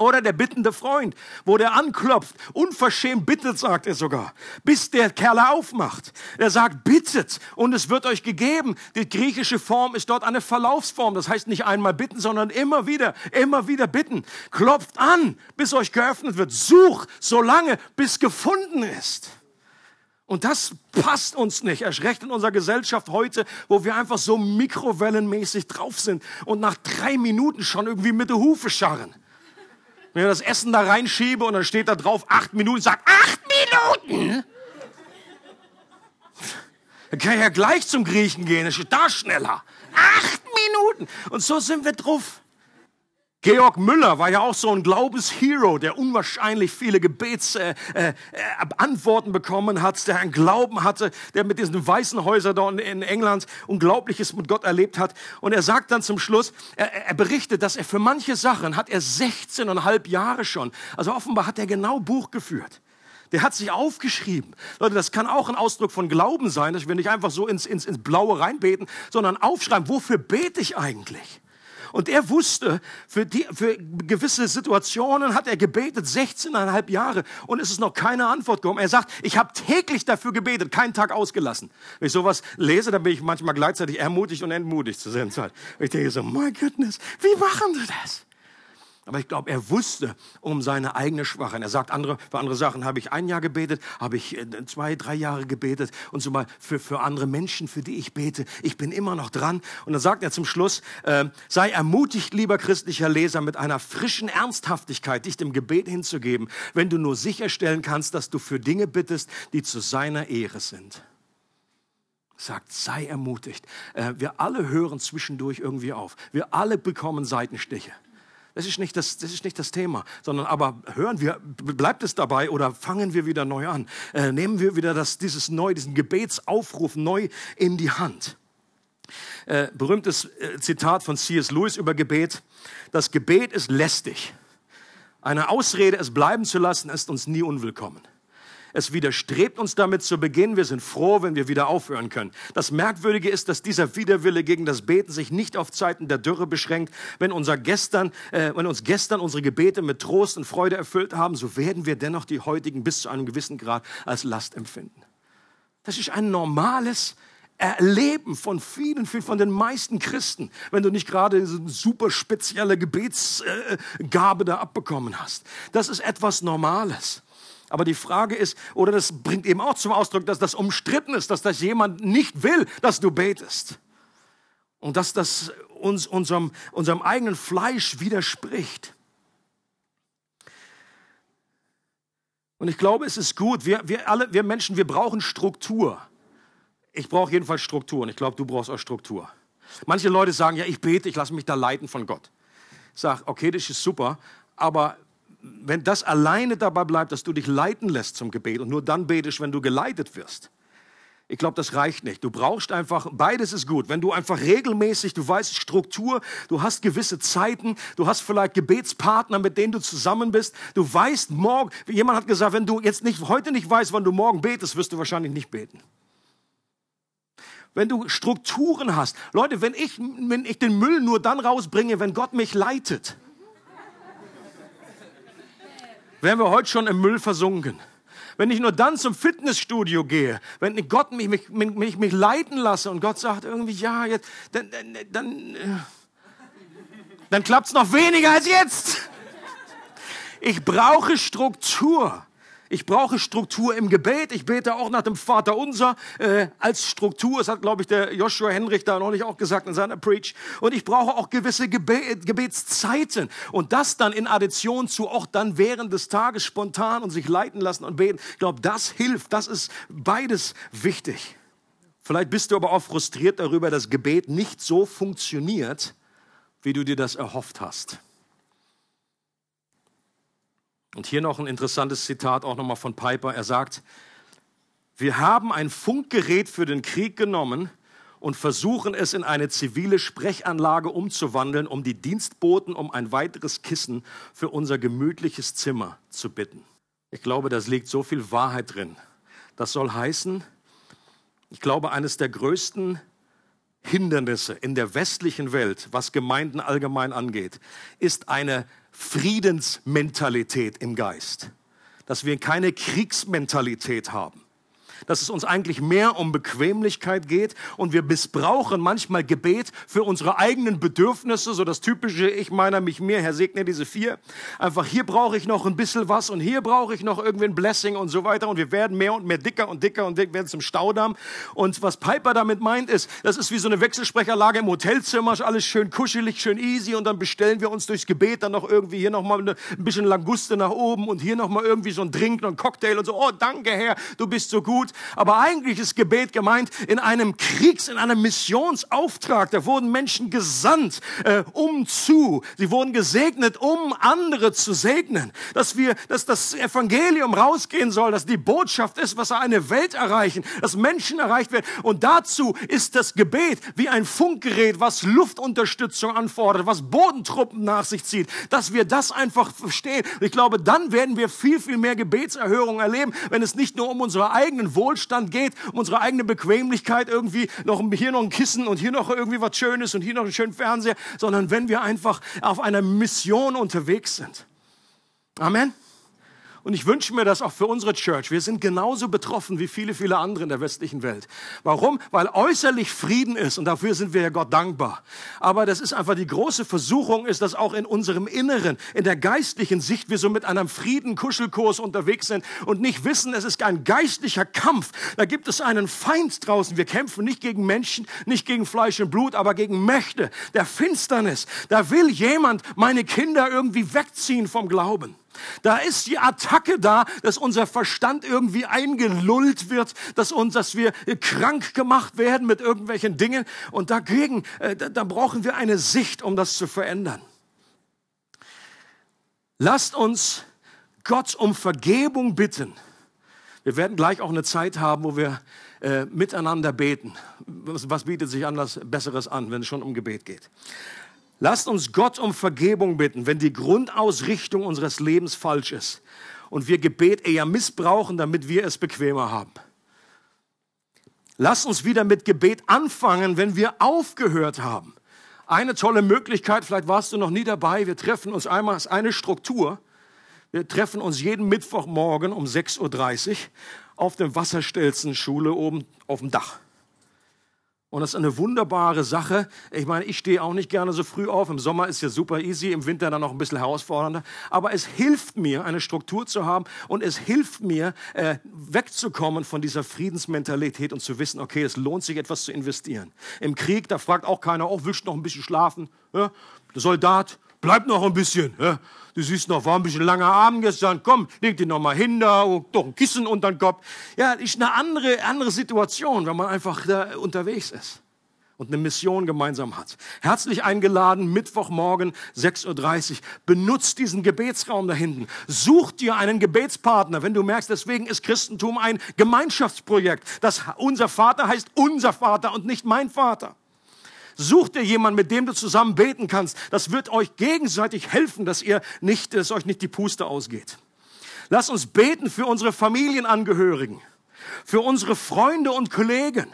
Oder der bittende Freund, wo der anklopft, unverschämt bittet, sagt er sogar, bis der Kerl aufmacht. Er sagt, bittet und es wird euch gegeben. Die griechische Form ist dort eine Verlaufsform. Das heißt nicht einmal bitten, sondern immer wieder, immer wieder bitten. Klopft an, bis euch geöffnet wird. Such so lange, bis gefunden ist. Und das passt uns nicht, erst recht in unserer Gesellschaft heute, wo wir einfach so mikrowellenmäßig drauf sind und nach drei Minuten schon irgendwie mit der Hufe scharren. Wenn ich das Essen da reinschiebe und dann steht da drauf acht Minuten, sagt acht Minuten. Dann kann ich ja gleich zum Griechen gehen, dann steht da schneller. Acht Minuten. Und so sind wir drauf. Georg Müller war ja auch so ein Glaubenshero, der unwahrscheinlich viele Gebetsantworten äh, äh, bekommen hat, der einen Glauben hatte, der mit diesen weißen Häusern da in England Unglaubliches mit Gott erlebt hat. Und er sagt dann zum Schluss, er, er berichtet, dass er für manche Sachen hat er 16,5 Jahre schon. Also offenbar hat er genau Buch geführt. Der hat sich aufgeschrieben. Leute, das kann auch ein Ausdruck von Glauben sein, dass wir nicht einfach so ins, ins, ins Blaue reinbeten, sondern aufschreiben, wofür bete ich eigentlich? Und er wusste, für, die, für gewisse Situationen hat er gebetet, 16,5 Jahre, und es ist noch keine Antwort gekommen. Er sagt, ich habe täglich dafür gebetet, keinen Tag ausgelassen. Wenn ich sowas lese, dann bin ich manchmal gleichzeitig ermutigt und entmutigt zur selben Zeit. Ich denke so, my goodness, wie machen Sie das? Aber ich glaube, er wusste um seine eigene Schwachheit. Er sagt, andere, für andere Sachen habe ich ein Jahr gebetet, habe ich äh, zwei, drei Jahre gebetet und so mal für, für andere Menschen, für die ich bete. Ich bin immer noch dran. Und dann sagt er zum Schluss, äh, sei ermutigt, lieber christlicher Leser, mit einer frischen Ernsthaftigkeit dich dem Gebet hinzugeben, wenn du nur sicherstellen kannst, dass du für Dinge bittest, die zu seiner Ehre sind sagt, sei ermutigt. Äh, wir alle hören zwischendurch irgendwie auf. Wir alle bekommen Seitenstiche. Das ist nicht das, das, ist nicht das Thema, sondern aber hören wir, bleibt es dabei oder fangen wir wieder neu an? Äh, nehmen wir wieder das, dieses neu, diesen Gebetsaufruf neu in die Hand. Äh, berühmtes äh, Zitat von C.S. Lewis über Gebet. Das Gebet ist lästig. Eine Ausrede, es bleiben zu lassen, ist uns nie unwillkommen. Es widerstrebt uns damit zu Beginn. Wir sind froh, wenn wir wieder aufhören können. Das Merkwürdige ist, dass dieser Widerwille gegen das Beten sich nicht auf Zeiten der Dürre beschränkt. Wenn, unser gestern, äh, wenn uns gestern unsere Gebete mit Trost und Freude erfüllt haben, so werden wir dennoch die heutigen bis zu einem gewissen Grad als Last empfinden. Das ist ein normales Erleben von vielen, von den meisten Christen, wenn du nicht gerade eine super spezielle Gebetsgabe da abbekommen hast. Das ist etwas Normales. Aber die Frage ist, oder das bringt eben auch zum Ausdruck, dass das umstritten ist, dass das jemand nicht will, dass du betest. Und dass das uns, unserem, unserem eigenen Fleisch widerspricht. Und ich glaube, es ist gut. Wir, wir alle, wir Menschen, wir brauchen Struktur. Ich brauche jedenfalls Struktur und ich glaube, du brauchst auch Struktur. Manche Leute sagen, ja, ich bete, ich lasse mich da leiten von Gott. Ich sage, okay, das ist super, aber wenn das alleine dabei bleibt, dass du dich leiten lässt zum Gebet und nur dann betest, wenn du geleitet wirst, ich glaube, das reicht nicht. Du brauchst einfach, beides ist gut. Wenn du einfach regelmäßig, du weißt Struktur, du hast gewisse Zeiten, du hast vielleicht Gebetspartner, mit denen du zusammen bist, du weißt morgen, jemand hat gesagt, wenn du jetzt nicht, heute nicht weißt, wann du morgen betest, wirst du wahrscheinlich nicht beten. Wenn du Strukturen hast. Leute, wenn ich, wenn ich den Müll nur dann rausbringe, wenn Gott mich leitet, wären wir heute schon im Müll versunken wenn ich nur dann zum Fitnessstudio gehe, wenn Gott mich, mich, mich, mich leiten lasse und Gott sagt irgendwie, ja, jetzt, dann, dann, dann, äh, dann klappt es noch weniger als jetzt. Ich brauche Struktur. Ich brauche Struktur im Gebet. Ich bete auch nach dem Vater Unser äh, als Struktur. Das hat, glaube ich, der Joshua Henrich da neulich auch gesagt in seiner Preach. Und ich brauche auch gewisse Gebet, Gebetszeiten. Und das dann in Addition zu auch dann während des Tages spontan und sich leiten lassen und beten. Ich glaube, das hilft. Das ist beides wichtig. Vielleicht bist du aber auch frustriert darüber, dass Gebet nicht so funktioniert, wie du dir das erhofft hast. Und hier noch ein interessantes Zitat auch nochmal von Piper. Er sagt, wir haben ein Funkgerät für den Krieg genommen und versuchen es in eine zivile Sprechanlage umzuwandeln, um die Dienstboten um ein weiteres Kissen für unser gemütliches Zimmer zu bitten. Ich glaube, das liegt so viel Wahrheit drin. Das soll heißen, ich glaube, eines der größten Hindernisse in der westlichen Welt, was Gemeinden allgemein angeht, ist eine Friedensmentalität im Geist, dass wir keine Kriegsmentalität haben dass es uns eigentlich mehr um Bequemlichkeit geht und wir missbrauchen manchmal Gebet für unsere eigenen Bedürfnisse, so das typische Ich meiner, mich mehr, Herr segne diese vier. Einfach hier brauche ich noch ein bisschen was und hier brauche ich noch irgendwie ein Blessing und so weiter und wir werden mehr und mehr dicker und dicker und dicker, werden zum Staudamm. Und was Piper damit meint ist, das ist wie so eine Wechselsprecherlage im Hotelzimmer, alles schön kuschelig, schön easy und dann bestellen wir uns durchs Gebet dann noch irgendwie hier noch mal ein bisschen Languste nach oben und hier noch mal irgendwie so ein Drink und ein Cocktail und so. Oh, danke Herr, du bist so gut. Aber eigentlich ist Gebet gemeint in einem Kriegs-, in einem Missionsauftrag. Da wurden Menschen gesandt, äh, um zu. Sie wurden gesegnet, um andere zu segnen. Dass wir, dass das Evangelium rausgehen soll, dass die Botschaft ist, was eine Welt erreichen, dass Menschen erreicht werden. Und dazu ist das Gebet wie ein Funkgerät, was Luftunterstützung anfordert, was Bodentruppen nach sich zieht. Dass wir das einfach verstehen. Ich glaube, dann werden wir viel, viel mehr Gebetserhörungen erleben, wenn es nicht nur um unsere eigenen Wohlstand geht, um unsere eigene Bequemlichkeit irgendwie noch hier noch ein Kissen und hier noch irgendwie was Schönes und hier noch einen schönen Fernseher, sondern wenn wir einfach auf einer Mission unterwegs sind. Amen. Und ich wünsche mir das auch für unsere Church. Wir sind genauso betroffen wie viele, viele andere in der westlichen Welt. Warum? Weil äußerlich Frieden ist und dafür sind wir ja Gott dankbar. Aber das ist einfach die große Versuchung, ist, dass auch in unserem Inneren, in der geistlichen Sicht, wir so mit einem Frieden-Kuschelkurs unterwegs sind und nicht wissen, es ist ein geistlicher Kampf. Da gibt es einen Feind draußen. Wir kämpfen nicht gegen Menschen, nicht gegen Fleisch und Blut, aber gegen Mächte der Finsternis. Da will jemand meine Kinder irgendwie wegziehen vom Glauben. Da ist die Attacke da, dass unser Verstand irgendwie eingelullt wird, dass uns, dass wir krank gemacht werden mit irgendwelchen Dingen. Und dagegen, äh, da, brauchen wir eine Sicht, um das zu verändern. Lasst uns Gott um Vergebung bitten. Wir werden gleich auch eine Zeit haben, wo wir äh, miteinander beten. Was, was bietet sich anders Besseres an, wenn es schon um Gebet geht? Lasst uns Gott um Vergebung bitten, wenn die Grundausrichtung unseres Lebens falsch ist und wir Gebet eher missbrauchen, damit wir es bequemer haben. Lasst uns wieder mit Gebet anfangen, wenn wir aufgehört haben. Eine tolle Möglichkeit, vielleicht warst du noch nie dabei, wir treffen uns einmal als eine Struktur. Wir treffen uns jeden Mittwochmorgen um 6.30 Uhr auf der Wasserstelzenschule oben auf dem Dach. Und das ist eine wunderbare Sache. Ich meine, ich stehe auch nicht gerne so früh auf. Im Sommer ist ja super easy, im Winter dann noch ein bisschen herausfordernder. Aber es hilft mir, eine Struktur zu haben und es hilft mir, äh, wegzukommen von dieser Friedensmentalität und zu wissen, okay, es lohnt sich etwas zu investieren. Im Krieg, da fragt auch keiner, oh, willst du noch ein bisschen schlafen? Ja? Der Soldat, bleib noch ein bisschen. Ja? Du siehst noch, war ein bisschen langer Abend gestern. Komm, leg dich noch mal hin da, doch ein Kissen unter den Kopf. Ja, ist eine andere, andere Situation, wenn man einfach da unterwegs ist. und eine Mission gemeinsam hat. Herzlich eingeladen, Mittwochmorgen 6.30 Uhr. Benutzt diesen Gebetsraum da hinten. Such dir einen Gebetspartner, wenn du merkst, deswegen ist Christentum ein Gemeinschaftsprojekt. Das unser Vater heißt unser Vater und nicht mein Vater. Such dir jemanden, mit dem du zusammen beten kannst. Das wird euch gegenseitig helfen, dass ihr nicht, dass euch nicht die Puste ausgeht. Lass uns beten für unsere Familienangehörigen, für unsere Freunde und Kollegen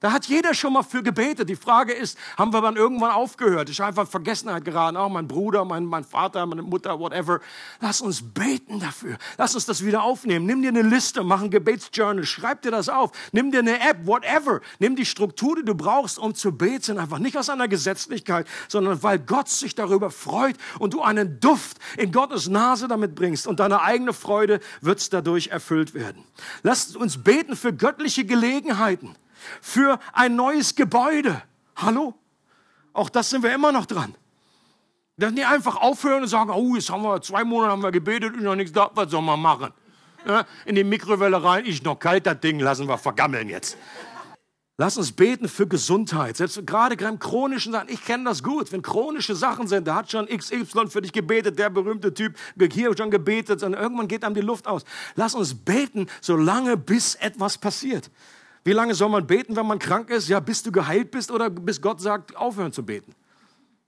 da hat jeder schon mal für gebetet. Die Frage ist, haben wir dann irgendwann aufgehört? Habe einfach in Vergessenheit geraten. Auch mein Bruder, mein, mein Vater, meine Mutter, whatever. Lass uns beten dafür. Lass uns das wieder aufnehmen. Nimm dir eine Liste, mach ein Gebetsjournal, schreib dir das auf. Nimm dir eine App, whatever. Nimm die Struktur, die du brauchst, um zu beten. Einfach nicht aus einer Gesetzlichkeit, sondern weil Gott sich darüber freut und du einen Duft in Gottes Nase damit bringst und deine eigene Freude wird dadurch erfüllt werden. Lass uns beten für göttliche Gelegenheiten für ein neues Gebäude. Hallo? Auch das sind wir immer noch dran. Dass nicht einfach aufhören und sagen, oh, jetzt haben wir zwei Monate haben wir gebetet und noch nichts da, was soll man machen? In die Mikrowelle rein, ist noch kalt, das Ding, lassen wir vergammeln jetzt. Lass uns beten für Gesundheit. Selbst gerade beim chronischen Sachen, ich kenne das gut. Wenn chronische Sachen sind, da hat schon XY für dich gebetet, der berühmte Typ, hier schon gebetet und irgendwann geht einem die Luft aus. Lass uns beten, solange bis etwas passiert. Wie lange soll man beten, wenn man krank ist? Ja, bis du geheilt bist oder bis Gott sagt, aufhören zu beten.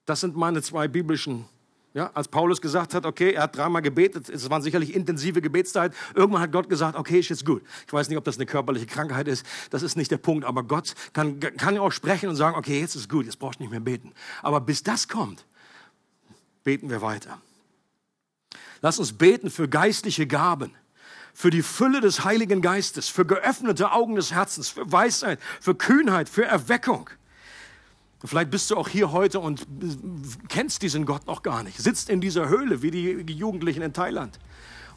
Das sind meine zwei biblischen. Ja, als Paulus gesagt hat, okay, er hat dreimal gebetet, es waren sicherlich intensive Gebetszeit. Irgendwann hat Gott gesagt, okay, ist jetzt gut. Ich weiß nicht, ob das eine körperliche Krankheit ist, das ist nicht der Punkt, aber Gott kann, kann auch sprechen und sagen, okay, jetzt ist gut, jetzt brauchst du nicht mehr beten. Aber bis das kommt, beten wir weiter. Lass uns beten für geistliche Gaben für die Fülle des Heiligen Geistes, für geöffnete Augen des Herzens, für Weisheit, für Kühnheit, für Erweckung. Vielleicht bist du auch hier heute und kennst diesen Gott noch gar nicht, sitzt in dieser Höhle wie die Jugendlichen in Thailand.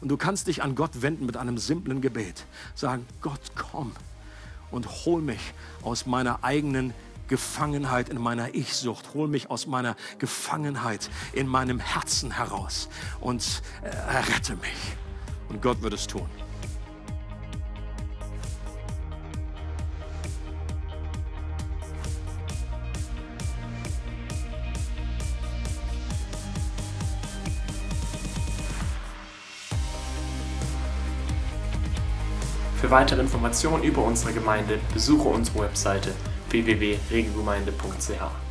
Und du kannst dich an Gott wenden mit einem simplen Gebet. Sagen, Gott, komm und hol mich aus meiner eigenen Gefangenheit in meiner Ich-Sucht. Hol mich aus meiner Gefangenheit in meinem Herzen heraus und errette mich. Und Gott wird es tun. Für weitere Informationen über unsere Gemeinde besuche unsere Webseite www.regelgemeinde.ch.